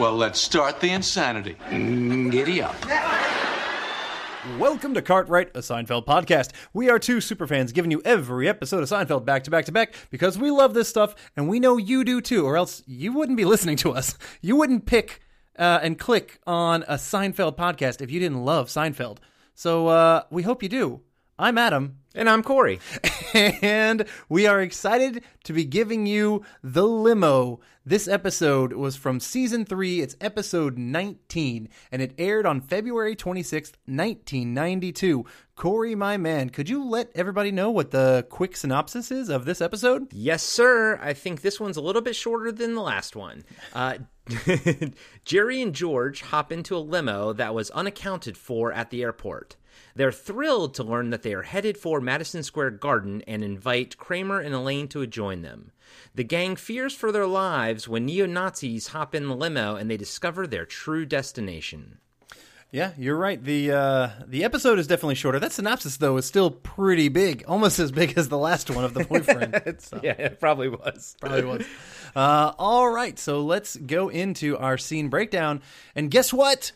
Well, let's start the insanity. Giddy up. Welcome to Cartwright, a Seinfeld podcast. We are two superfans giving you every episode of Seinfeld back to back to back because we love this stuff and we know you do too, or else you wouldn't be listening to us. You wouldn't pick uh, and click on a Seinfeld podcast if you didn't love Seinfeld. So uh, we hope you do. I'm Adam. And I'm Corey. and we are excited to be giving you The Limo. This episode was from season 3. It's episode 19, and it aired on February 26th, 1992. Corey, my man, could you let everybody know what the quick synopsis is of this episode? Yes, sir. I think this one's a little bit shorter than the last one. Uh, Jerry and George hop into a limo that was unaccounted for at the airport. They're thrilled to learn that they are headed for Madison Square Garden and invite Kramer and Elaine to join them. The gang fears for their lives when neo Nazis hop in the limo and they discover their true destination. Yeah, you're right. The uh, the episode is definitely shorter. That synopsis though is still pretty big, almost as big as the last one of the boyfriend. So, Yeah, it probably was. probably was. Uh, all right, so let's go into our scene breakdown. And guess what?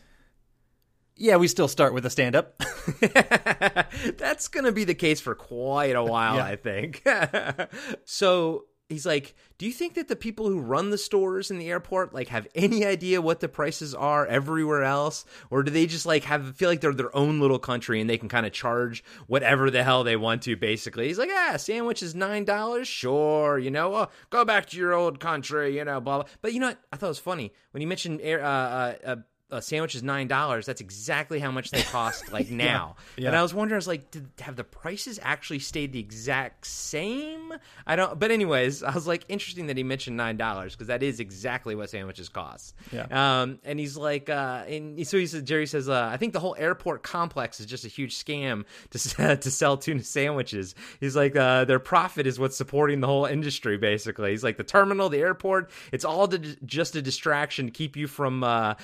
Yeah, we still start with a stand up. That's going to be the case for quite a while, Yeah. I think. so he's like, "Do you think that the people who run the stores in the airport like have any idea what the prices are everywhere else, or do they just like have feel like they're their own little country and they can kind of charge whatever the hell they want to?" Basically, he's like, "Ah, sandwich is nine dollars, sure, you know, oh, go back to your old country, you know, blah blah." But you know what? I thought it was funny when he mentioned air. Uh, uh, uh, a sandwich is nine dollars. That's exactly how much they cost, like now. Yeah. And I was wondering, I was like, did have the prices actually stayed the exact same? I don't. But anyways, I was like, interesting that he mentioned nine dollars because that is exactly what sandwiches cost. Yeah. Um. And he's like, uh, and so he said, Jerry says, uh, I think the whole airport complex is just a huge scam to to sell tuna sandwiches. He's like, uh, their profit is what's supporting the whole industry. Basically, he's like the terminal, the airport. It's all to, just a distraction to keep you from uh,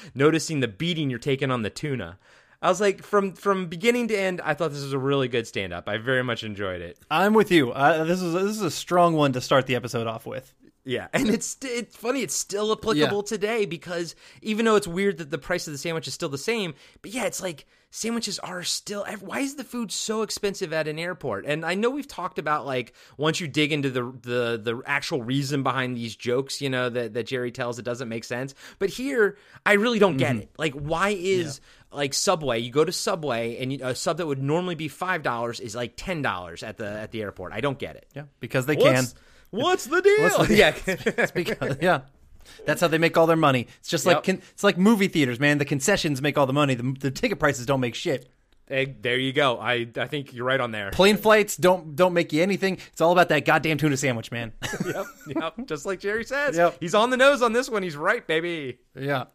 the beating you're taking on the tuna. I was like, from from beginning to end, I thought this was a really good stand up. I very much enjoyed it. I'm with you. Uh, this is this is a strong one to start the episode off with. Yeah, and it's it's funny. It's still applicable Yeah. today because even though it's weird that the price of the sandwich is still the same, but yeah, it's like sandwiches are still. Why is the food so expensive at an airport? And I know we've talked about like once you dig into the the the actual reason behind these jokes, you know that that Jerry tells, it doesn't make sense. But here, I really don't get Mm-hmm. it. Like, why is like Subway? You go to Subway and you, a sub that would normally be five dollars is like ten dollars at the at the airport. I don't get it. Yeah, because they What's, can. What's the deal? What's the- yeah. It's because yeah. That's how they make all their money. It's just like Yep. con- it's like movie theaters, man. The concessions make all the money. The, the ticket prices don't make shit. Hey, there you go. I I think you're right on there. Plane flights don't don't make you anything. It's all about that goddamn tuna sandwich, man. yep, yep. Just like Jerry says. Yep. He's on the nose on this one. He's right, baby. Yeah.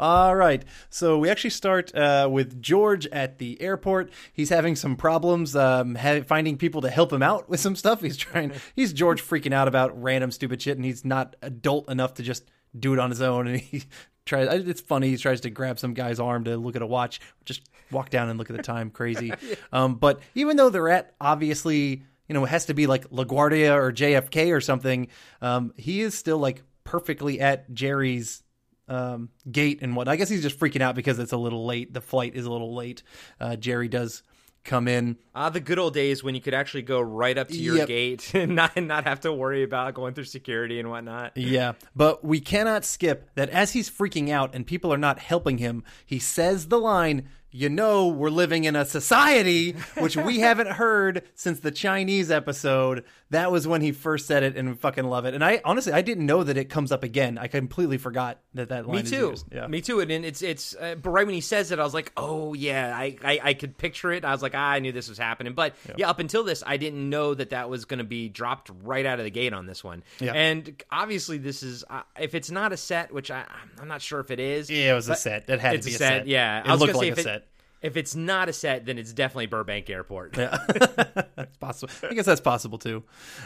All right. So we actually start uh, with George at the airport. He's having some problems um, ha- finding people to help him out with some stuff. He's trying. He's George freaking out about random stupid shit, and he's not adult enough to just do it on his own. And he tries. It's funny. He tries to grab some guy's arm to look at a watch. Just walk down and look at the time. Crazy. um, but even though they're at obviously. You know, it has to be like LaGuardia or JFK or something. Um, he is still like perfectly at Jerry's um, gate and what. I guess he's just freaking out because it's a little late. The flight is a little late. Uh, Jerry does come in. Ah, the good old days when you could actually go right up to your Yep. gate and not and not have to worry about going through security and whatnot. Yeah, but we cannot skip that as he's freaking out and people are not helping him, he says the line, you know, we're living in a society, which we haven't heard since the Chinese episode. That was when he first said it, and fucking love it. And I honestly, I didn't know that it comes up again. I completely forgot that that line Me too. Yeah. Me too. And it's it's. Uh, but right when he says it, I was like, oh yeah, I, I I could picture it. I was like, ah, I knew this was happening. But yeah, up until this, I didn't know that that was going to be dropped right out of the gate on this one. Yeah. And obviously, this is uh, if it's not a set, which I I'm not sure if it is. Yeah, it was a set. It had to be a set. set. Yeah, It I was looked like if a set. If it's not a set, then it's definitely Burbank Airport. Yeah, That's possible. I guess that's possible too.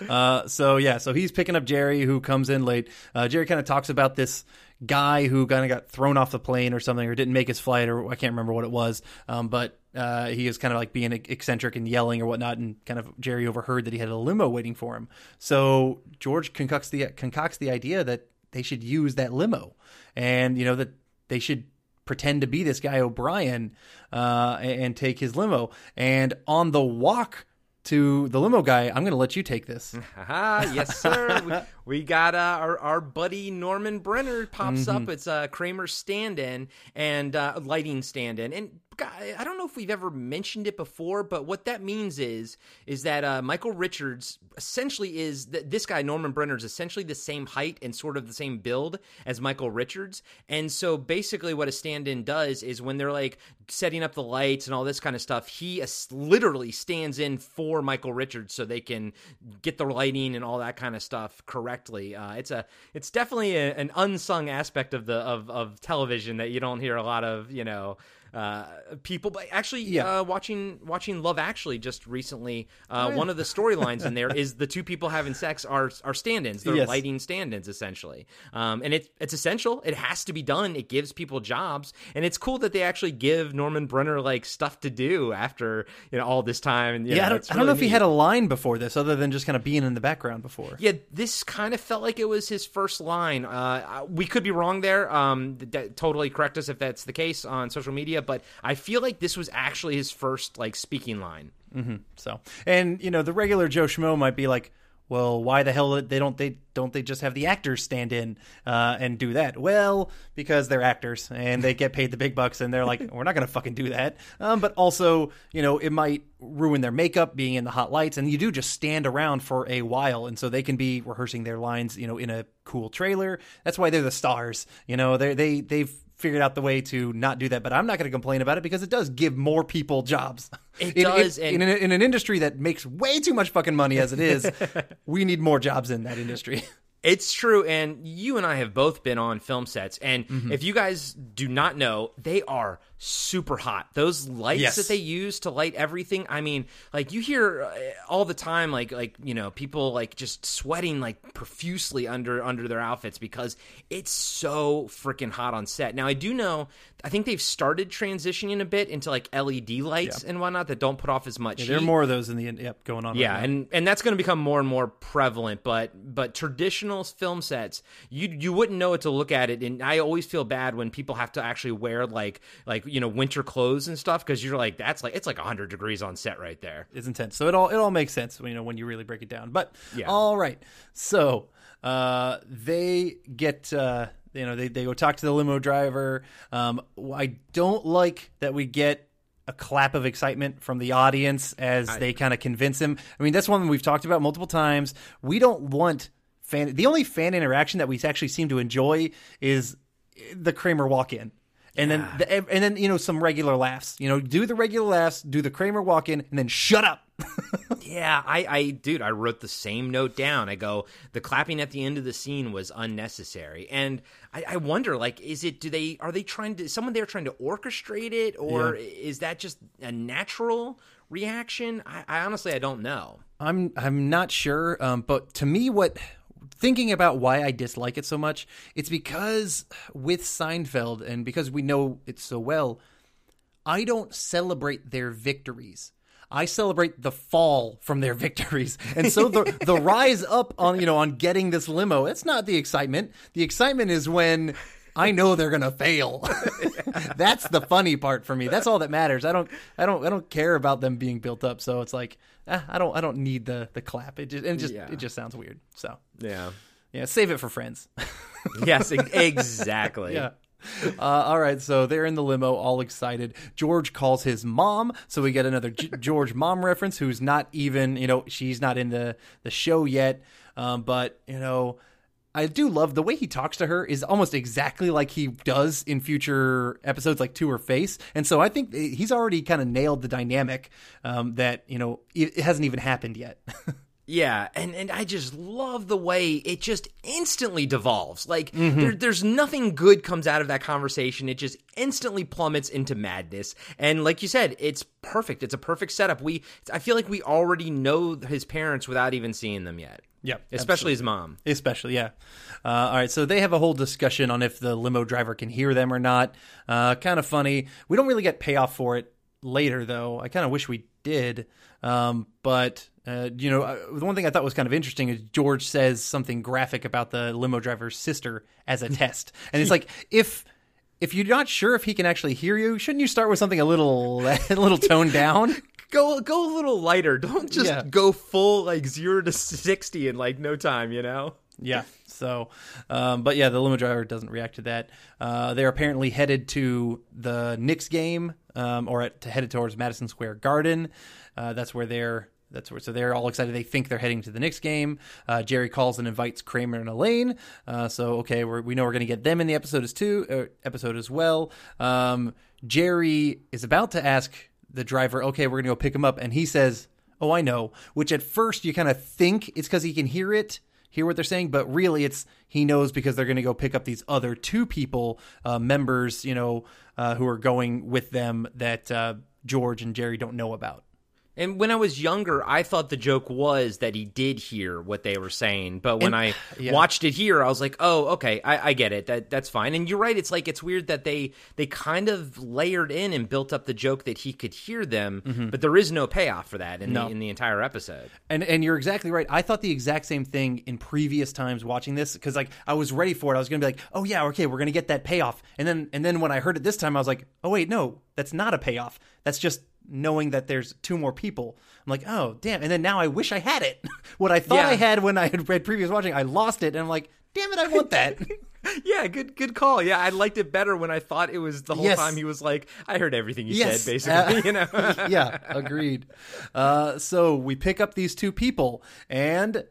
Uh, so yeah, so he's picking up Jerry, who comes in late. Uh, Jerry kind of talks about this guy who kind of got thrown off the plane or something, or didn't make his flight, or I can't remember what it was. Um, but uh, he was kind of like being eccentric and yelling or whatnot, and kind of Jerry overheard that he had a limo waiting for him. So George concocts the concocts the idea that they should use that limo, and you know that they should pretend to be this guy O'Brien uh, and, take his limo. And on the walk to the limo guy, I'm going to let you take this. Yes, sir. We, got uh, our our buddy Norman Brenner pops up. It's uh, Kramer's stand-in and uh, lighting stand-in, and I don't know if we've ever mentioned it before, but what that means is is that uh, Michael Richards essentially is th- this guy Norman Brenner is essentially the same height and sort of the same build as Michael Richards, and so basically what a stand-in does is when they're like setting up the lights and all this kind of stuff, he literally stands in for Michael Richards so they can get the lighting and all that kind of stuff correctly. Uh, it's a it's definitely a, an unsung aspect of the of of television that you don't hear a lot of you know uh, people. But actually, Yeah. uh, watching watching Love Actually just recently, uh, one of the storylines in there is the two people having sex are are stand-ins. They're Yes. lighting stand-ins essentially, um, and it's it's essential. It has to be done. It gives people jobs, and it's cool that they actually give Norman Brenner like stuff to do after you know all this time. And, you Yeah, know, I don't, it's I don't know really if he had a line before this, other than just kind of being in the background before. Yeah, this kind of felt like it was his first line. Uh, we could be wrong there. Um, th- totally correct us if that's the case on social media. But I feel like this was actually his first like speaking line. So, and you know, the regular Joe Schmo might be like, "Well, why the hell they don't they don't they just have the actors stand in uh, and do that?" Well, because they're actors and they get paid the big bucks, and they're like, "We're not going to fucking do that." Um, but also, you know, it might ruin their makeup being in the hot lights, and you do just stand around for a while, and so they can be rehearsing their lines, you know, in a cool trailer. That's why they're the stars. You know, they they they've figured out the way to not do that but i'm not going to complain about it because it does give more people jobs It in, does, in, and- in, in an industry that makes way too much fucking money as it is we need more jobs in that industry It's true, and you and I have both been on film sets, and Mm-hmm. if you guys do not know, they are super hot. Those lights Yes. that they use to light everything, I mean, like you hear uh, all the time, like like you know, people like just sweating like profusely under under their outfits because it's so freaking hot on set. Now I do know, I think they've started transitioning a bit into like LED lights and whatnot that don't put off as much. there are more of those in the yep going on Yeah, right and and that's going to become more and more prevalent. But but traditional film sets, you you wouldn't know it to look at it. And I always feel bad when people have to actually wear like like you know winter clothes and stuff because you're like that's like it's like hundred degrees on set right there it's intense. So it all it all makes sense, when you know, when you really break it down. But Yeah. all right, so uh, they get. Uh, you know, they, they go talk to the limo driver. Um, I don't like that we get a clap of excitement from the audience as they kind of convince him. I mean, that's one we've talked about multiple times. We don't want fan. The only fan interaction that we actually seem to enjoy is the Kramer walk in. And then, the, and then you know some regular laughs. You know, do the regular laughs, do the Kramer walk in, and then shut up. Yeah, I, I, dude, I wrote the same note down. I go, the clapping at the end of the scene was unnecessary, and I, I wonder, like, is it? Do they? Are they trying to? Someone there trying to orchestrate it, or is that just a natural reaction? I, I honestly, I don't know. I'm I'm not sure, um, but to me, what thinking about why I dislike it so much, it's because with Seinfeld and because we know it so well, I don't celebrate their victories. I celebrate the fall from their victories. And so the the rise up on, you know, on getting this limo, it's not the excitement. The excitement is when I know they're going to fail. That's the funny part for me. That's all that matters. I don't I don't I don't care about them being built up. So it's like eh, I don't I don't need the the clap. It just it just Yeah. it just sounds weird. So, Yeah. yeah, save it for friends. Yes, exactly. Yeah. Uh, all right, so they're in the limo, all excited. George calls his mom, so we get another G- George mom reference, who's not even, you know, she's not in the the show yet. Um, but you know, I do love the way he talks to her is almost exactly like he does in future episodes, like to her face. And so I think he's already kind of nailed the dynamic um, that you know it, it hasn't even happened yet. Yeah, and, and I just love the way it just instantly devolves. Like Mm-hmm. there, there's nothing good comes out of that conversation. It just instantly plummets into madness. And like you said, it's perfect. It's a perfect setup. We I feel like we already know his parents without even seeing them yet. Yep, especially his mom. Especially, yeah. Uh, all right, so they have a whole discussion on if the limo driver can hear them or not. Uh, kind of funny. We don't really get payoff for it later, though. I kind of wish we did. Um, but, uh, you know, uh, the one thing I thought was kind of interesting is George says something graphic about the limo driver's sister as a test. And it's like, if. If you're not sure if he can actually hear you, shouldn't you start with something a little, a little toned down? Go go a little lighter. Don't just Yeah. go full like zero to sixty in like no time. You know. Yeah. So, um, but yeah, the limo driver doesn't react to that. Uh, they're apparently headed to the Knicks game, um, or at, headed towards Madison Square Garden. Uh, that's where they're. That's where. So they're all excited. They think they're heading to the Knicks game. Uh, Jerry calls and invites Kramer and Elaine. Uh, so okay, we know we're going to get them in the episode as too. Uh, episode as well. Um, Jerry is about to ask the driver, "Okay, we're going to go pick him up," and he says, "Oh, I know." Which at first you kind of think it's because he can hear it hear what they're saying, but really it's he knows because they're going to go pick up these other two people, uh, members, you know, uh, who are going with them that uh, George and Jerry don't know about. And when I was younger, I thought the joke was that he did hear what they were saying. But when I yeah. watched it here, I was like, "Oh, okay, I, I get it. That that's fine." And you're right. It's like it's weird that they they kind of layered in and built up the joke that he could hear them, but there is no payoff for that in Mm-hmm. No. the in the entire episode. And and you're exactly right. I thought the exact same thing in previous times watching this because like I was ready for it. I was going to be like, oh yeah, okay, we're going to get that payoff. And then and then when I heard it this time, I was like, oh wait, no, that's not a payoff. That's just knowing that there's two more people. I'm like, oh damn. And then now I wish I had it. what I thought Yeah. I had when I had read previous watching, I lost it, and I'm like, damn it, I want that. Yeah, good good call. Yeah, I liked it better when I thought it was the whole Yes. time he was like, "I heard everything you Yes. said." Basically, Uh, you know. yeah, agreed. Uh, so we pick up these two people, and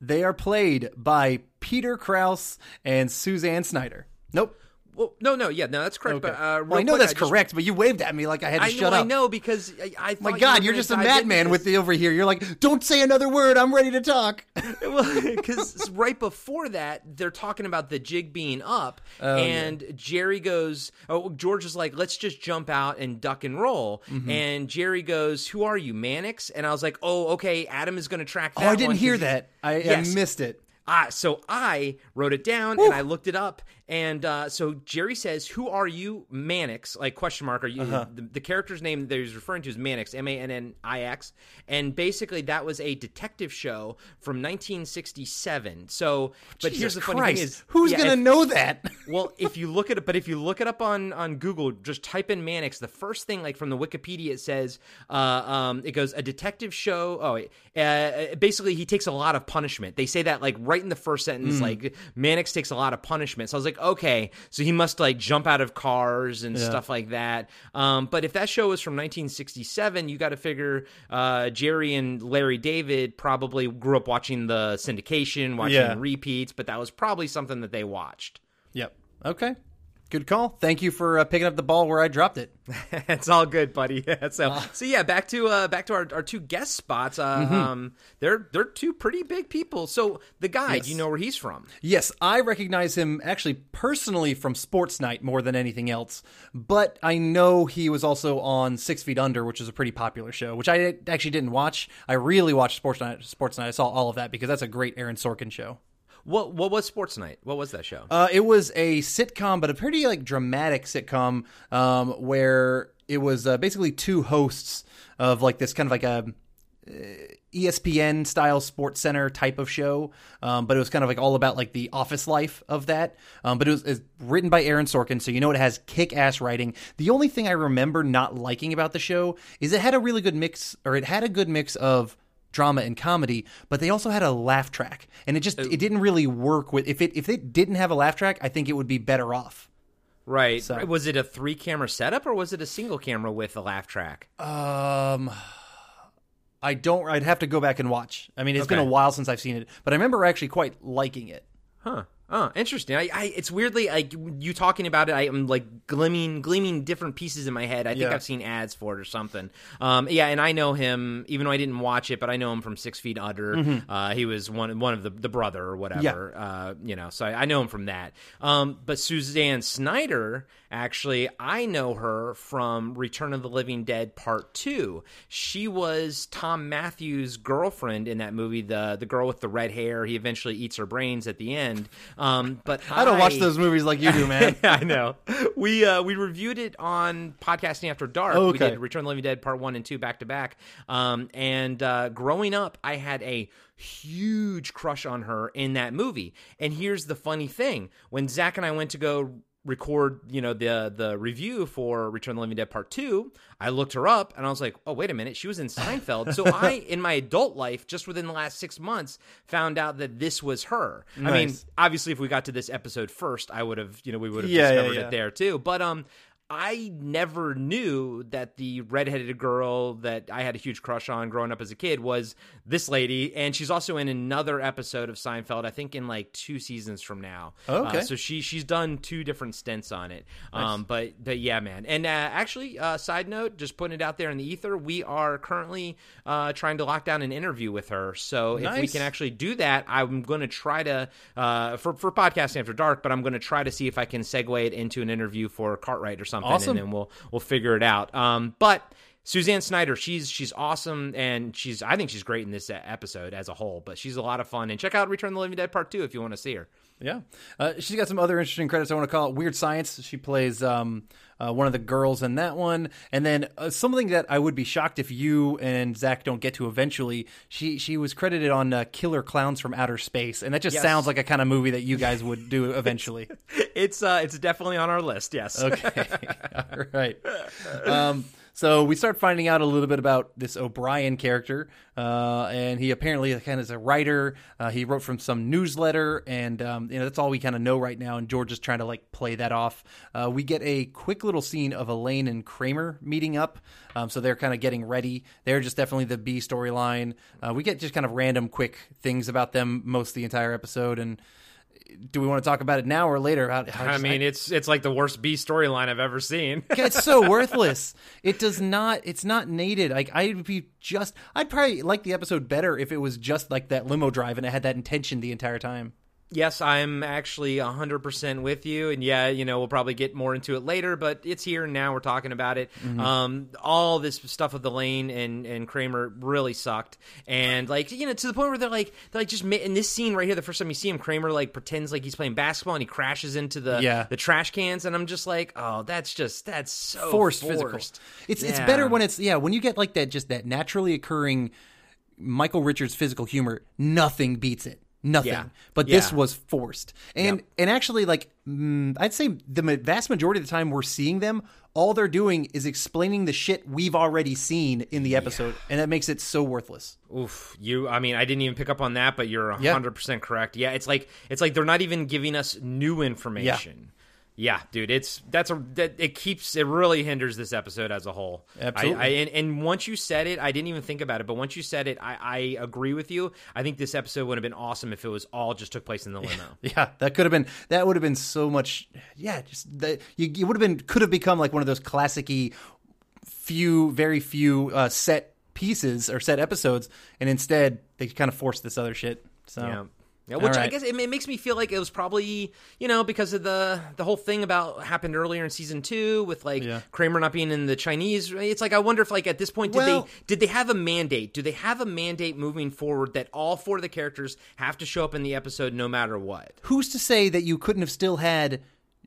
they are played by Peter Krause and Suzanne Snyder. Nope. Well, no, no, yeah, no, that's correct. Okay. But uh, well, I know quick, that's just- correct, but you waved at me like I had to I shut up. I know because I, I My God, you you're just a madman with the over here. You're like, don't say another word. I'm ready to talk. because right before that they're talking about the jig being up Oh, and jerry goes oh george is like let's just jump out and duck and roll Mm-hmm. and jerry goes who are you mannix and i was like oh okay adam is going to track that oh, I didn't hear that. I, Yes. I missed it. Ah, so I wrote it down and I looked it up, and uh, so Jerry says, "Who are you, Mannix?" Like question mark. Are you Uh-huh. the, the character's name that he's referring to is Mannix, M A N N I X, and basically that was a detective show from 1967. So, but here's Jesus the funny Christ. thing is, who's yeah, gonna if- know that? well, if you look at it, but if you look it up on on Google, just type in Mannix. The first thing, like from the Wikipedia, it says, uh, um, it goes a detective show. Oh, uh, basically, he takes a lot of punishment. They say that like right in the first sentence, like Mannix takes a lot of punishment. So I was like, okay, so he must like jump out of cars and stuff like that. Um, but if that show was from 1967, you got to figure uh, Jerry and Larry David probably grew up watching the syndication, watching Yeah. repeats, but that was probably something that they watched. yep. Okay. Good call. Thank you for uh, picking up the ball where I dropped it. it's all good, buddy. So, Ah. so yeah, back to uh, back to our, our two guest spots. Uh, Mm-hmm. um, they're they're two pretty big people. So the guy, do you know where he's from? Yes, I recognize him actually personally from Sports Night more than anything else, but I know he was also on Six Feet Under, which is a pretty popular show, which I actually didn't watch. I really watched Sports Night. Sports Night. I saw all of that because that's a great Aaron Sorkin show. What what was Sports Night? What was that show? Uh, it was a sitcom, but a pretty like dramatic sitcom um, where it was uh, basically two hosts of like this kind of like a E ESPN style Sports Center type of show, um, but it was kind of like all about like the office life of that. Um, but it was, it's written by Aaron Sorkin, so you know it has kick ass writing. The only thing I remember not liking about the show is it had a really good mix, or it had a good mix of drama and comedy, but they also had a laugh track, and it just it didn't really work with if it if it didn't have a laugh track, I think it would be better off. right. so- Was it a three camera setup or was it a single camera with a laugh track? Um, I don't. I'd have to go back and watch. I mean, it's been a while since I've seen it, but I remember actually quite liking it. Huh. Oh, interesting. I, I it's weirdly like you talking about it. I am like gleaming, gleaming different pieces in my head. I think Yeah. I've seen ads for it or something. Um, yeah, and I know him, even though I didn't watch it, but I know him from Six Feet Under. Uh, he was one one of the the brother or whatever. Uh, you know, so I, I know him from that. Um, but Suzanne Snyder, actually, I know her from Return of the Living Dead Part Two. She was Thom Mathews' girlfriend in that movie, the the girl with the red hair. He eventually eats her brains at the end. Um, but I don't watch those movies like you do, man. I know. We uh, we reviewed it on podcasting after dark. Oh, We did Return of the Living Dead Part One and Two back to back. Um, and uh, growing up, I had a huge crush on her in that movie. And here's the funny thing: when Zach and I went to go record, you know, the the review for Return of the Living Dead Part Two, I looked her up and I was like, oh wait a minute, she was in Seinfeld. so I, in my adult life, just within the last six months, found out that this was her. I mean, obviously, if we got to this episode first, I would have, you know, we would have Yeah, yeah, discovered yeah. it there too. But um, I never knew that the redheaded girl that I had a huge crush on growing up as a kid was this lady, and she's also in another episode of Seinfeld. I think in like two seasons from now. Okay. Uh, so she she's done two different stints on it. Um, but but yeah, man. And uh, actually, uh, side note, just putting it out there in the ether, we are currently uh, trying to lock down an interview with her. So if we can actually do that, I'm going to try to uh, for for podcasting after dark. But I'm going to try to see if I can segue it into an interview for Cartwright or something, Awesome. and then we'll we'll figure it out. Um, but. Suzanne Snyder, she's she's awesome, and she's I think she's great in this episode as a whole. But she's a lot of fun, and check out Return of the Living Dead Part Two if you want to see her. Yeah, uh, she's got some other interesting credits. I want to call it Weird Science. She plays um, uh, one of the girls in that one, and then uh, something that I would be shocked if you and Zach don't get to eventually. She she was credited on uh, Killer Clowns from Outer Space, and that just Yes. sounds like a kind of movie that you guys would do eventually. It's uh, it's definitely on our list. Yes. Okay. All right. Um, so we start finding out a little bit about this O'Brien character, uh, and he apparently kind of is a writer. Uh, he wrote from some newsletter, and um, you know that's all we kind of know right now. And George is trying to like play that off. Uh, we get a quick little scene of Elaine and Kramer meeting up, um, so they're kind of getting ready. They're just definitely the B storyline. Uh, we get just kind of random, quick things about them most the entire episode, and. Do we want to talk about it now or later? How, how I mean, it's it's like the worst B storyline I've ever seen. It's so worthless. It does not. It's not needed. Like I'd be just. I'd probably like the episode better if it was just like that limo drive and it had that intention the entire time. Yes, I'm actually 100% with you. And yeah, you know, we'll probably get more into it later, but it's here and now. We're talking about it. Um, all this stuff with Elaine and, and Kramer really sucked. And like, you know, to the point where they're like, they're like just in this scene right here, the first time you see him, Kramer like pretends like he's playing basketball and he crashes into the, Yeah. the trash cans. And I'm just like, oh, that's just, that's so Forced, forced. physical. It's it's better when it's yeah when you get like that just that naturally occurring Michael Richards physical humor. Nothing beats it. Nothing. Yeah. But this was forced. And and actually like mm, I'd say the vast majority of the time we're seeing them, all they're doing is explaining the shit we've already seen in the episode, and that makes it so worthless. Oof, you. I mean, I didn't even pick up on that, but you're Yeah. hundred percent correct. Yeah, it's like it's like they're not even giving us new information. Yeah, dude, it's that's a that it keeps it really hinders this episode as a whole. Absolutely. I, I, and, and once you said it, I didn't even think about it, but once you said it, I, I agree with you. I think this episode would have been awesome if it was all just took place in the limo. Yeah, that could have been that would have been so much. Yeah, just that you, you would have been could have become like one of those classicy few, very few uh, set pieces or set episodes, and instead they kind of forced this other shit. So Yeah. Yeah, which All I guess it, it makes me feel like it was probably you know because of the the whole thing about happened earlier in season two with like Yeah. Kramer not being in the Chinese. It's like I wonder if like at this point did Well- they did they have a mandate? Do they have a mandate moving forward that all four of the characters have to show up in the episode no matter what? who's to say that you couldn't have still had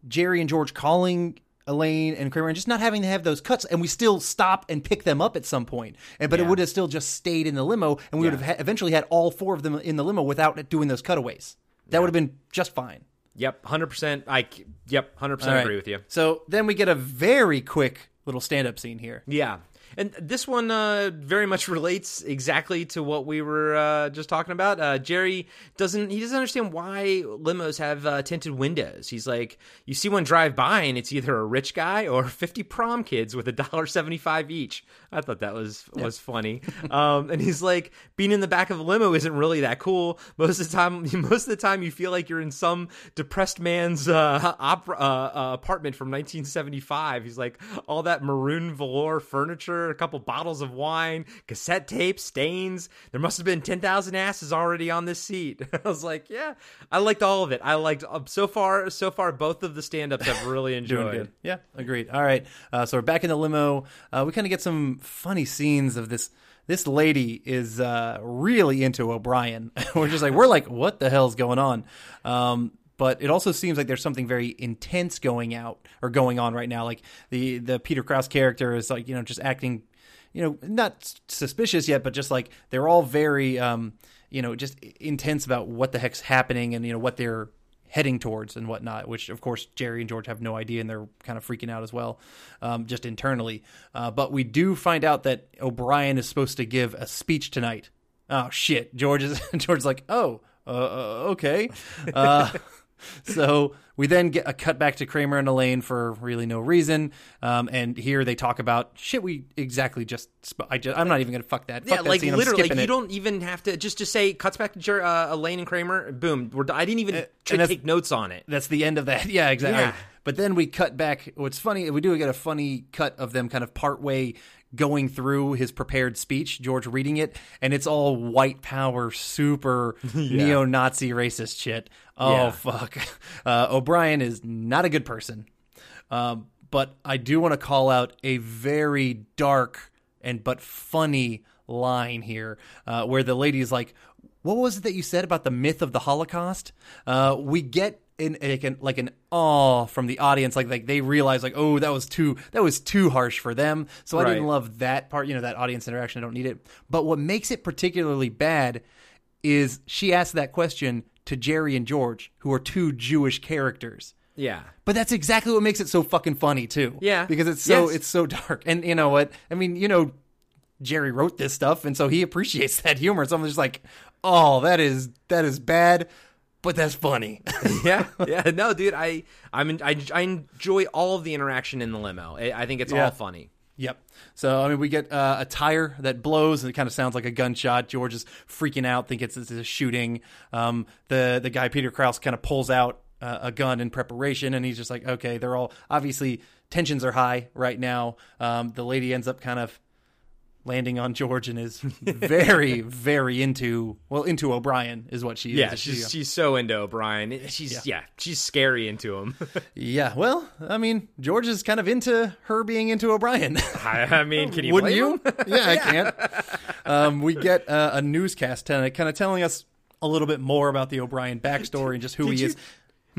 Jerry and George calling Elaine and Kramer and just not having to have those cuts, and we still stop and pick them up at some point. And but it would have still just stayed in the limo, and we would have ha- eventually had all four of them in the limo without doing those cutaways. That would have been just fine. Yep, hundred percent. I yep, hundred percent right. agree with you. So then we get a very quick little stand-up scene here. Yeah. And this one uh, very much relates exactly to what we were uh, just talking about. Uh, Jerry doesn't he doesn't understand why limos have uh, tinted windows. He's like, you see one drive by and it's either a rich guy or fifty prom kids with a dollar seventy five each. I thought that was was funny. um, and he's like, being in the back of a limo isn't really that cool. Most of the time, most of the time you feel like you're in some depressed man's uh, opera uh, uh, apartment from 1975. He's like all that maroon velour furniture, a couple bottles of wine, cassette tapes, stains. There must have been 10,000 asses already on this seat. I was like, yeah, I liked all of it. I liked uh, so far. So far, both of the stand-ups I've really enjoyed. Yeah, agreed. All right, uh, so we're back in the limo. Uh, we kind of get some funny scenes of this. This lady is uh, really into O'Brien. we're just like, we're like, what the hell's going on? Um, but it also seems like there's something very intense going out or going on right now. Like the the Peter Krause character is like, you know, just acting, you know, not suspicious yet, but just like they're all very, um, you know, just intense about what the heck's happening and you know what they're heading towards and whatnot, which of course Jerry and George have no idea and they're kind of freaking out as well, um, just internally. Uh, but we do find out that O'Brien is supposed to give a speech tonight. Oh shit! George is George's like, oh, uh, uh, okay. Uh, so we then get a cut back to Kramer and Elaine for really no reason, um, and here they talk about shit. We exactly just. Sp- I just I'm not even gonna fuck that. Yeah, Fuck that like. Literally, like, you it. don't even have to just just say cuts back to uh, Elaine and Kramer. Boom, we're, I didn't even and try to that's- take notes on it. that's the end of that. Yeah, exactly. Yeah. But then we cut back. What's funny, we do get a funny cut of them kind of partway going through his prepared speech, George reading it, and it's all white power, super neo Nazi racist shit. Oh, Yeah. fuck. Uh, O'Brien is not a good person. Um, but I do want to call out a very dark and but funny line here uh, where the lady is like, What was it that you said about the myth of the Holocaust? Uh, we get in like an, like an awe from the audience like like they realize like oh that was too that was too harsh for them so i didn't love that part you know that audience interaction i don't need it but what makes it particularly bad is she asked that question to jerry and george who are two jewish characters Yeah, but that's exactly what makes it so fucking funny too. Yeah. because it's so Yes. it's so dark. And you know what? I mean, you know, Jerry wrote this stuff, and so he appreciates that humor. So I'm just like, oh, that is that is bad, but that's funny. yeah, yeah. No, dude, I I'm I I enjoy all of the interaction in the limo. I, I think it's Yeah. all funny. Yep. So I mean, we get uh, a tire that blows, and it kind of sounds like a gunshot. George is freaking out, think it's, it's a shooting. Um, the the guy Peter Krause kind of pulls out uh, a gun in preparation, and he's just like, okay, they're all obviously tensions are high right now. Um, the lady ends up kind of landing on George and is very very into well into O'Brien is what she is. Yeah, She- she's she's so into O'Brien. She's yeah, she's scary into him. yeah. Well, I mean, George is kind of into her being into O'Brien. I, mean, can you Wouldn't you? him? yeah, I can't. Um, we get uh, a newscast kind of telling us a little bit more about the O'Brien backstory and just who Did he you- is.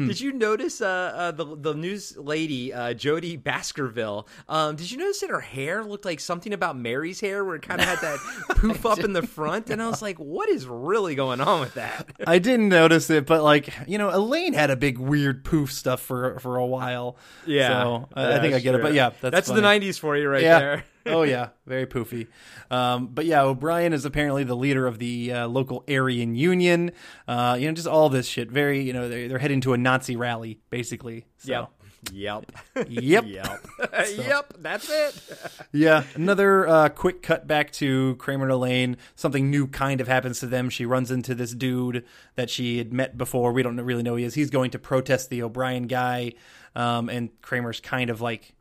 Did you notice uh, uh, the the news lady uh, Jody Baskerville? Um, did you notice that her hair looked like something about Mary's hair, where it kind of had that poof up in the front? And I was like, "What is really going on with that?" I didn't notice it, but like you know, Elaine had a big weird poof stuff for for a while. Yeah, so uh, I think I get it. But yeah, that's, that's the '90s for you, right yeah. there. Oh yeah, very poofy. Um, but yeah, O'Brien is apparently the leader of the uh, local Aryan Union. Uh, you know, just all this shit. Very, you know, they're, they're heading to a Nazi rally, basically. So. Yep. Yep. Yep. Yep. yep. That's it. Yeah, another uh, quick cut back to Kramer and Elaine. Something new kind of happens to them. She runs into this dude that she had met before. We don't really know who he is. He's going to protest the O'Brien guy, um, and Kramer's kind of like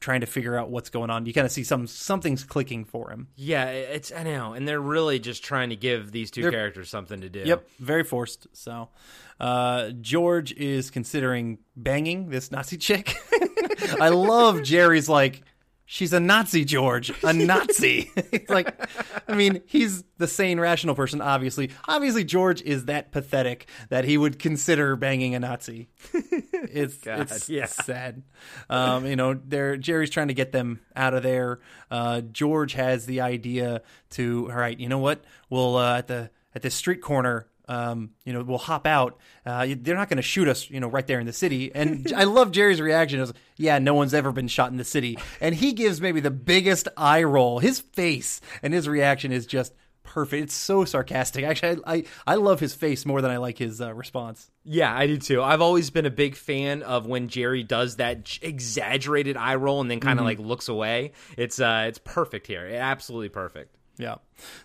trying to figure out what's going on. You kind of see some something's clicking for him. Yeah, it's I know, and they're really just trying to give these 2 They're- characters something to do. Yep, very forced. So, uh, George is considering banging this Nazi chick. I love Jerry's like, she's a Nazi, George, a Nazi. It's like, I mean, he's the sane, rational person. Obviously, obviously, George is that pathetic that he would consider banging a Nazi. It's it's yeah. sad. Um, you know, they're Jerry's trying to get them out of there. Uh, George has the idea to all right. You know what? We'll uh, at the at this street corner. um, you know, we'll hop out. Uh, they're not going to shoot us, you know, right there in the city. And I love Jerry's reaction is, yeah, no one's ever been shot in the city. And he gives maybe the biggest eye roll. His face and his reaction is just perfect. It's so sarcastic. Actually, I I, I love his face more than I like his uh, response. Yeah, I do too. I've always been a big fan of when Jerry does that j- exaggerated eye roll and then kind of like looks away. It's uh, it's perfect here. Absolutely perfect. Yeah.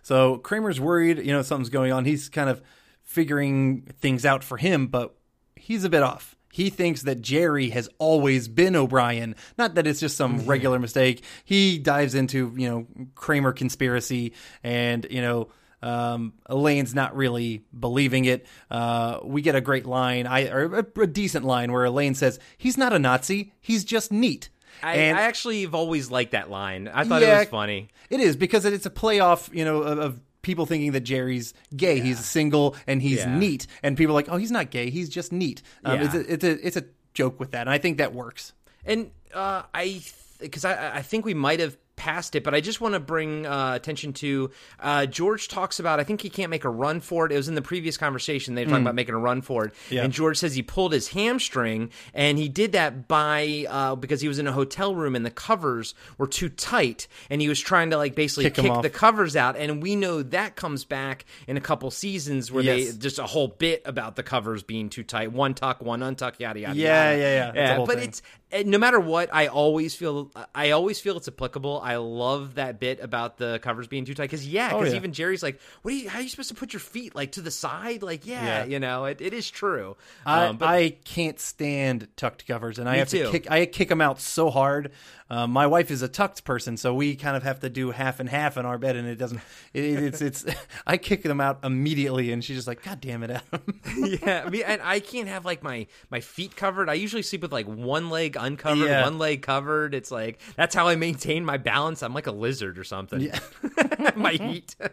So Kramer's worried, you know, something's going on. He's kind of figuring things out for him, but he's a bit off. He thinks that Jerry has always been O'Brien, not that it's just some regular mistake. He dives into, you know, Kramer conspiracy and, you know, um, Elaine's not really believing it. Uh, we get a great line, I or a, a decent line where Elaine says, "He's not a Nazi. He's just neat." I, And- I actually have always liked that line. I thought it was funny. It is because it's a playoff, you know, of, of people thinking that Jerry's gay. He's single and he's Yeah. neat, and people are like, "Oh, he's not gay. He's just neat." Um, Yeah. It's a, it's a it's a joke with that, and I think that works. And uh, I, because I, I think we might have passed it, but I just want to bring uh, attention to uh, George talks about. I think he can't make a run for it. It was in the previous conversation they were talking about making a run for it, Yeah. and George says he pulled his hamstring, and he did that by uh, because he was in a hotel room and the covers were too tight, and he was trying to like basically Kick kick the covers out, and we know that comes back in a couple seasons where Yes. they just a whole bit about the covers being too tight, one tuck, one untuck, yada yada. Yeah, yada. yeah, yeah. A but thing. it's no matter what, I always feel I always feel it's applicable. I love that bit about the covers being too tight because yeah, Oh, because yeah. even Jerry's like, "What are you? How are you supposed to put your feet like to the side?" Like, yeah, Yeah. you know, it, it is true. I, Um, but I can't stand tucked covers, and I have too. to kick. I kick them out so hard. Um, my wife is a tucked person, so we kind of have to do half and half in our bed, and it doesn't. It, it's it's. I kick them out immediately, and she's just like, "God damn it, Adam!" yeah, I mean, and I can't have like my my feet covered. I usually sleep with like one leg uncovered, Yeah. one leg covered. It's like that's how I maintain my balance. I'm like a lizard or something. Yeah. my heat.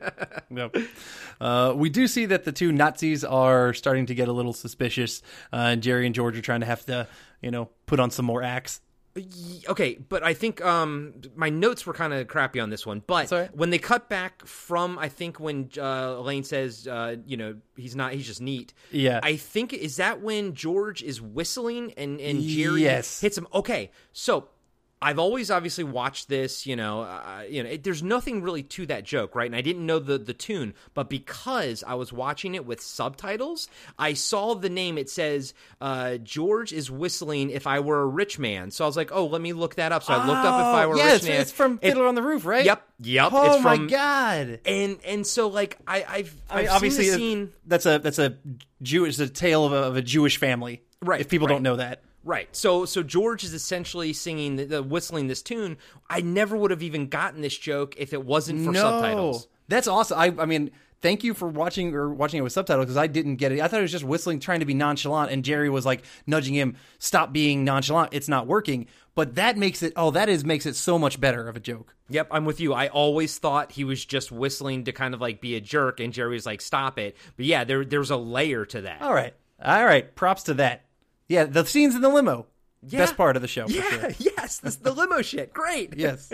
Yep. Uh, we do see that the two Nazis are starting to get a little suspicious. Uh, and Jerry and George are trying to have to, you know, put on some more acts. Okay, but I think um, my notes were kind of crappy on this one. But right. when they cut back from, I think when uh, Elaine says, uh, you know, he's not, he's just neat. Yeah. I think is that when George is whistling and and Jerry Yes. hits him. Okay, so. I've always obviously watched this, you know, uh, you know, it, there's nothing really to that joke, right? And I didn't know the the tune, but because I was watching it with subtitles, I saw the name. It says uh, George is whistling. If I were a rich man, so I was like, oh, let me look that up. So I looked up if I were Oh, yeah, a rich it's, man. it's from It- Fiddler on the Roof, right? Yep, yep. Oh it's from, my god! And and so like I I've, I mean, I've obviously, seen the scene. that's a that's a Jewish, a tale of a, of a Jewish family, Right, If people right. don't know that, Right. So so George is essentially singing the, the whistling this tune. I never would have even gotten this joke if it wasn't for no, subtitles. that's awesome. I, I mean, thank you for watching or watching it with subtitles because I didn't get it. I thought it was just whistling, trying to be nonchalant, and Jerry was like nudging him, "Stop being nonchalant. It's not working." But that makes it. Oh, that is makes it so much better of a joke. Yep, I'm with you. I always thought he was just whistling to kind of like be a jerk, and Jerry was like, "Stop it!" But yeah, there there's a layer to that. All right, all right. Props to that. Yeah, the scenes in the limo, Yeah. best part of the show. For Yeah, sure. yes, this, the limo shit, great. yes.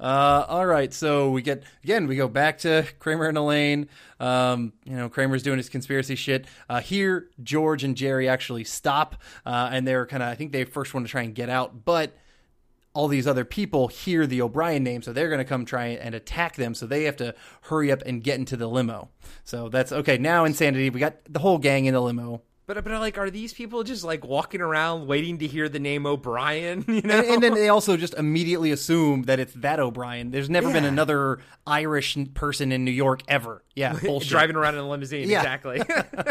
Uh, all right, so we get again. We go back to Kramer and Elaine. Um, you know, Kramer's doing his conspiracy shit. Uh, here, George and Jerry actually stop, uh, and they're kind of. I think they first want to try and get out, but all these other people hear the O'Brien name, so they're going to come try and attack them. So they have to hurry up and get into the limo. So that's okay. Now, insanity. We got the whole gang in the limo. But but like, are these people just like walking around waiting to hear the name O'Brien? You know, and, and then they also just immediately assume that it's that O'Brien. There's never been another Irish person in New York ever. Yeah, bullshit. driving around in a limousine. Yeah. Exactly.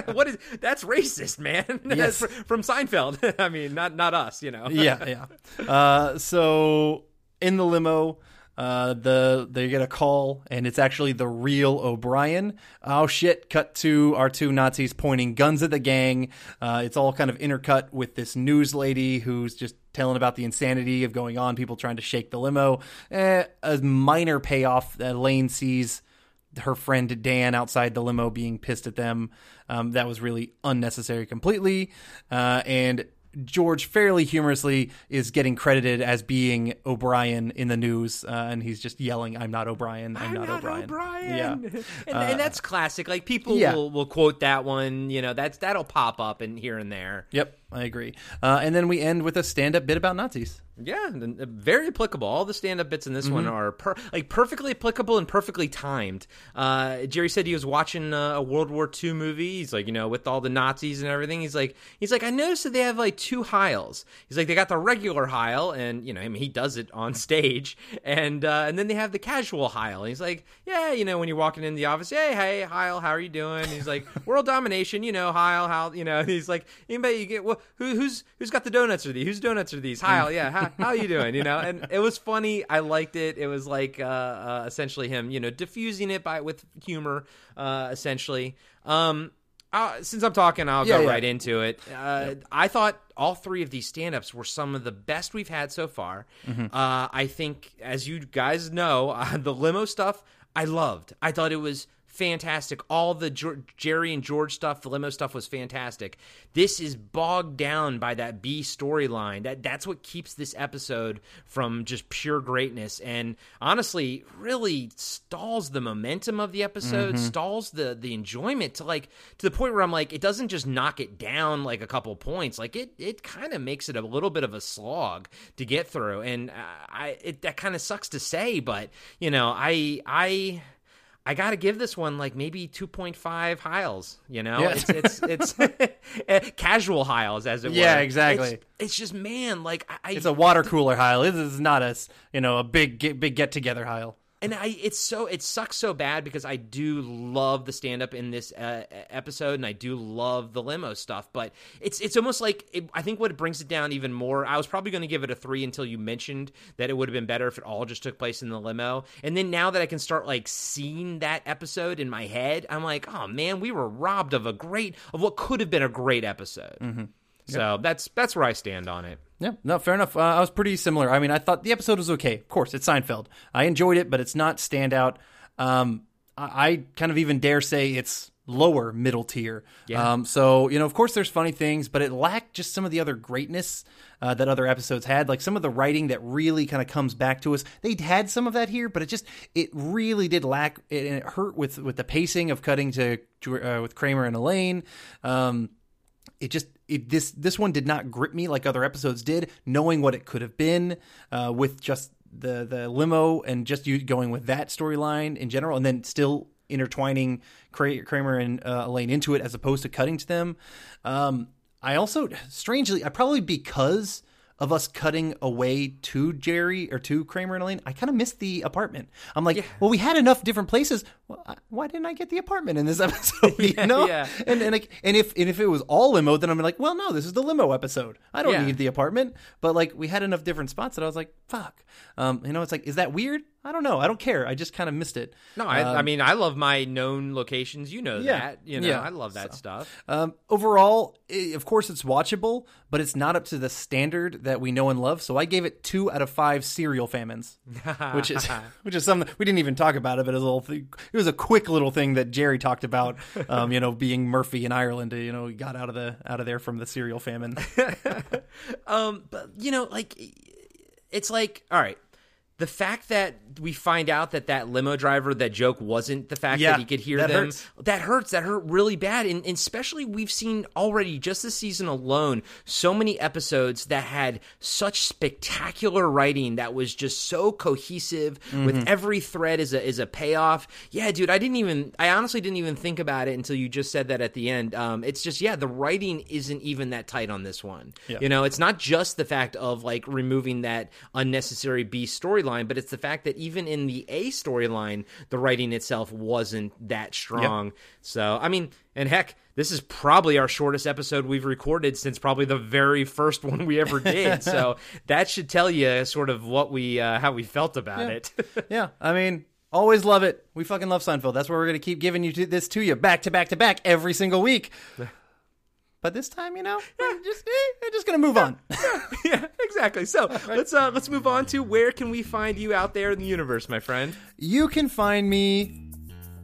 what is that's racist, man? Yes. From Seinfeld. I mean, not not us. You know. yeah, yeah. Uh, so in the limo, uh, the they get a call, and it's actually the real O'Brien. Oh shit! Cut to our two Nazis pointing guns at the gang. Uh, it's all kind of intercut with this news lady who's just telling about the insanity of going on. People trying to shake the limo. Eh, a minor payoff. that Lane sees her friend Dan outside the limo being pissed at them. Um, that was really unnecessary completely. Uh, and George fairly humorously is getting credited as being O'Brien in the news, uh, and he's just yelling, "I'm not O'Brien. I'm, not, O'Brien." Yeah, and, and that's classic. Like people yeah. will, will quote that one. You know, that's that'll pop up and here and there. Yep, I agree. Uh, and then we end with a stand-up bit about Nazis. Yeah, uh, very applicable. All the stand-up bits in this Mm-hmm. one are per- like perfectly applicable and perfectly timed. Uh, Jerry said he was watching uh, a World War II movie. He's like, you know, with all the Nazis and everything. He's like, he's like, I noticed that they have like two Heils. He's like, they got the regular Heil, and you know, I mean, he does it on stage, and uh, and then they have the casual Heil. And he's like, yeah, you know, when you're walking in the office, hey, hey, Heil, how are you doing? And he's like, world domination, you know, Heil, how, you know. He's like, anybody you get, well, who, who's who's got the donuts or these? Whose donuts are these? Heil, yeah, how, how you doing? You know, and it was funny. I liked it. It was like uh, uh, essentially him, you know, diffusing it by with humor, uh, essentially. Um, uh, since I'm talking, I'll Yeah, go yeah. right into it. Uh, I thought all three of these stand-ups were some of the best we've had so far. Mm-hmm. Uh, I think, as you guys know, uh, the limo stuff I loved. I thought it was fantastic. All the Jer- Jerry and George stuff, the limo stuff was fantastic. This is bogged down by that B storyline. That that's what keeps this episode from just pure greatness and honestly really stalls the momentum of the episode, stalls the the enjoyment to like to the point where I'm like it doesn't just knock it down like a couple points. Like it it kind of makes it a little bit of a slog to get through and uh, I it that kind of sucks to say, but you know, I I I got to give this one like maybe 2.5 Heils, you know? Yeah. It's it's it's eh, casual Heils as it were. Yeah, exactly. It's, it's just man, like I, I It's a water cooler Heil. This is not a you know a big get, big get together Heil. And I it's so it sucks so bad because I do love the stand up in this uh, episode and I do love the limo stuff, but it's it's almost like it, I think what brings it down even more. I was probably going to give it a three until you mentioned that it would have been better if it all just took place in the limo, and then now that I can start like seeing that episode in my head, I'm like, oh man, we were robbed of a great of what could have been a great episode. Mm-hmm. So that's that's where I stand on it. Yeah, no, fair enough. Uh, I was pretty similar. I mean, I thought the episode was okay. Of course, it's Seinfeld. I enjoyed it, but it's not standout. Um, I, I kind of even dare say it's lower middle tier. Yeah. Um, so you know, of course, there's funny things, but it lacked just some of the other greatness uh, that other episodes had. Like some of the writing that really kind of comes back to us. They had some of that here, but it just it really did lack. It, and it hurt with with the pacing of cutting to uh, with Kramer and Elaine. Um, it just it, this this one did not grip me like other episodes did, knowing what it could have been uh, with just the the limo and just you going with that storyline in general, and then still intertwining Kramer and uh, Elaine into it as opposed to cutting to them. Um, I also strangely, I probably because of us cutting away to Jerry or to Kramer and Elaine, I kind of missed the apartment. I'm like, well, we had enough different places. Well, I- why didn't I get the apartment in this episode? you know? yeah. And and like, and if and if it was all limo, then I'm like, well, no, this is the limo episode. I don't Yeah. need the apartment. But like, we had enough different spots that I was like, fuck. Um, you know, it's like, is that weird? I don't know. I don't care. I just kind of missed it. No, I, I mean I love my known locations. You know Um, Yeah. that. You know Yeah. I love that stuff. Um, overall, i of course, it's watchable, but it's not up to the standard that we know and love. So I gave it two out of five cereal famines, which is which is something we didn't even talk about it, but it was a little thing, it was a quick little thing that Jerry talked about. Um, you know, being Murphy in Ireland, you know, he got out of the out of there from the cereal famine. Um, but you know, like it's like all right. The fact that we find out that that limo driver, that joke wasn't the fact Yeah, that he could hear that them. hurts. That hurts. That hurt really bad. And, and especially we've seen already just this season alone so many episodes that had such spectacular writing that was just so cohesive Mm-hmm. with every thread is a is a payoff. Yeah, dude, I didn't even I honestly didn't even think about it until you just said that at the end. Um, it's just yeah, the writing isn't even that tight on this one. You know, it's not just the fact of like removing that unnecessary B storyline, but it's the fact that even in the A storyline, the writing itself wasn't that strong. So, I mean, and heck, this is probably our shortest episode we've recorded since probably the very first one we ever did. so that should tell you sort of what we uh, how we felt about it. yeah, I mean, always love it. We fucking love Seinfeld. That's why we're gonna keep giving you this to you back to back to back every single week. But this time, you know, we're just eh, just gonna move on. yeah, exactly. So let's uh, let's move on to where can we find you out there in the universe, my friend? You can find me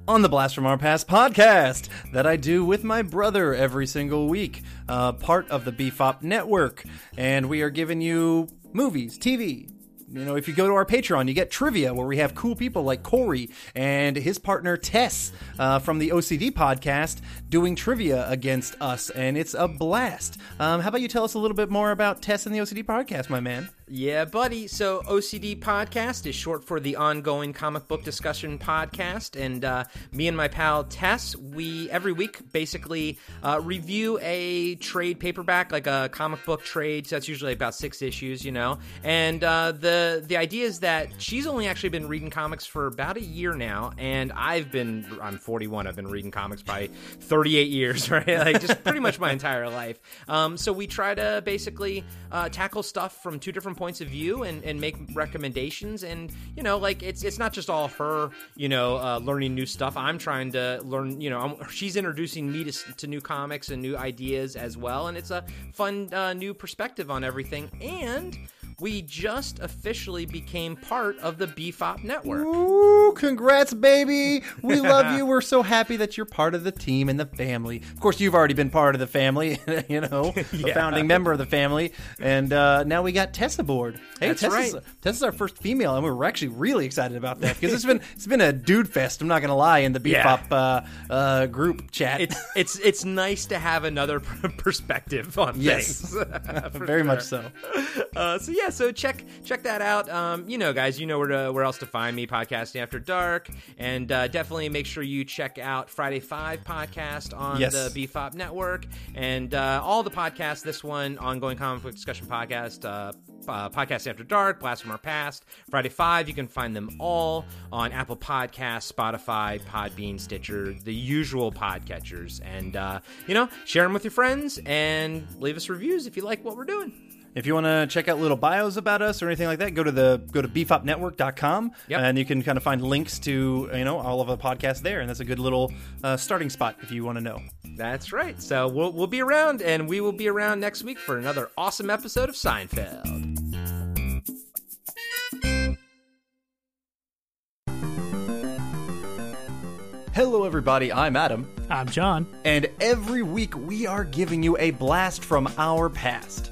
on the Blast from Our Past podcast that I do with my brother every single week, uh, part of the BFOP network. And we are giving you movies, TV, you know, if you go to our Patreon, you get trivia where we have cool people like Corey and his partner Tess uh, from the OCD podcast doing trivia against us, and it's a blast. Um, how about you tell us a little bit more about Tess and the OCD podcast, my man? Yeah, buddy. So, OCD Podcast is short for the ongoing comic book discussion podcast. And uh, me and my pal Tess, we every week basically uh, review a trade paperback, like a comic book trade. So that's usually about six issues, you know. And uh, the the idea is that she's only actually been reading comics for about a year now, and I've been I'm 41. I've been reading comics by 38 years, right? Like just pretty much my entire life. Um, so we try to basically uh, tackle stuff from two different points of view and, and make recommendations. And you know like it's it's not just all her you know uh, learning new stuff. I'm trying to learn you know I'm, she's introducing me to, to new comics and new ideas as well. And it's a fun uh, new perspective on everything. And we just officially became part of the BFOP network. Ooh, congrats, baby! We love you. We're so happy that you're part of the team and the family. Of course, you've already been part of the family, you know, a founding member of the family, and uh, now we got Tess aboard. Hey, That's Tess right. Is, Tess is our first female, and we're actually really excited about that because it's been it's been a dude fest. I'm not gonna lie in the Yeah. BFOP uh, uh, group chat. It's it's it's nice to have another perspective on Yes. things. Very much so. Uh, so yeah, so check check that out. Um, you know, guys, you know where to, where else to find me, podcasting after dark, and uh, definitely make sure you check out Friday Five podcast on Yes. the BFOP network, and uh, all the podcasts. This one, ongoing comic book discussion podcast. Uh, uh, podcast after dark blast from our past friday five you can find them all on apple Podcasts, spotify podbean stitcher the usual podcatchers and uh, you know share them with your friends and leave us reviews if you like what we're doing If you want to check out little bios about us or anything like that, go to the go to bfopnetwork.com Yep. and you can kind of find links to you know all of the podcasts there, and that's a good little uh, starting spot if you want to know. That's right. So we'll we'll be around, and we will be around next week for another awesome episode of Seinfeld. Hello, everybody. I'm Adam, I'm John. and every week we are giving you a blast from our past.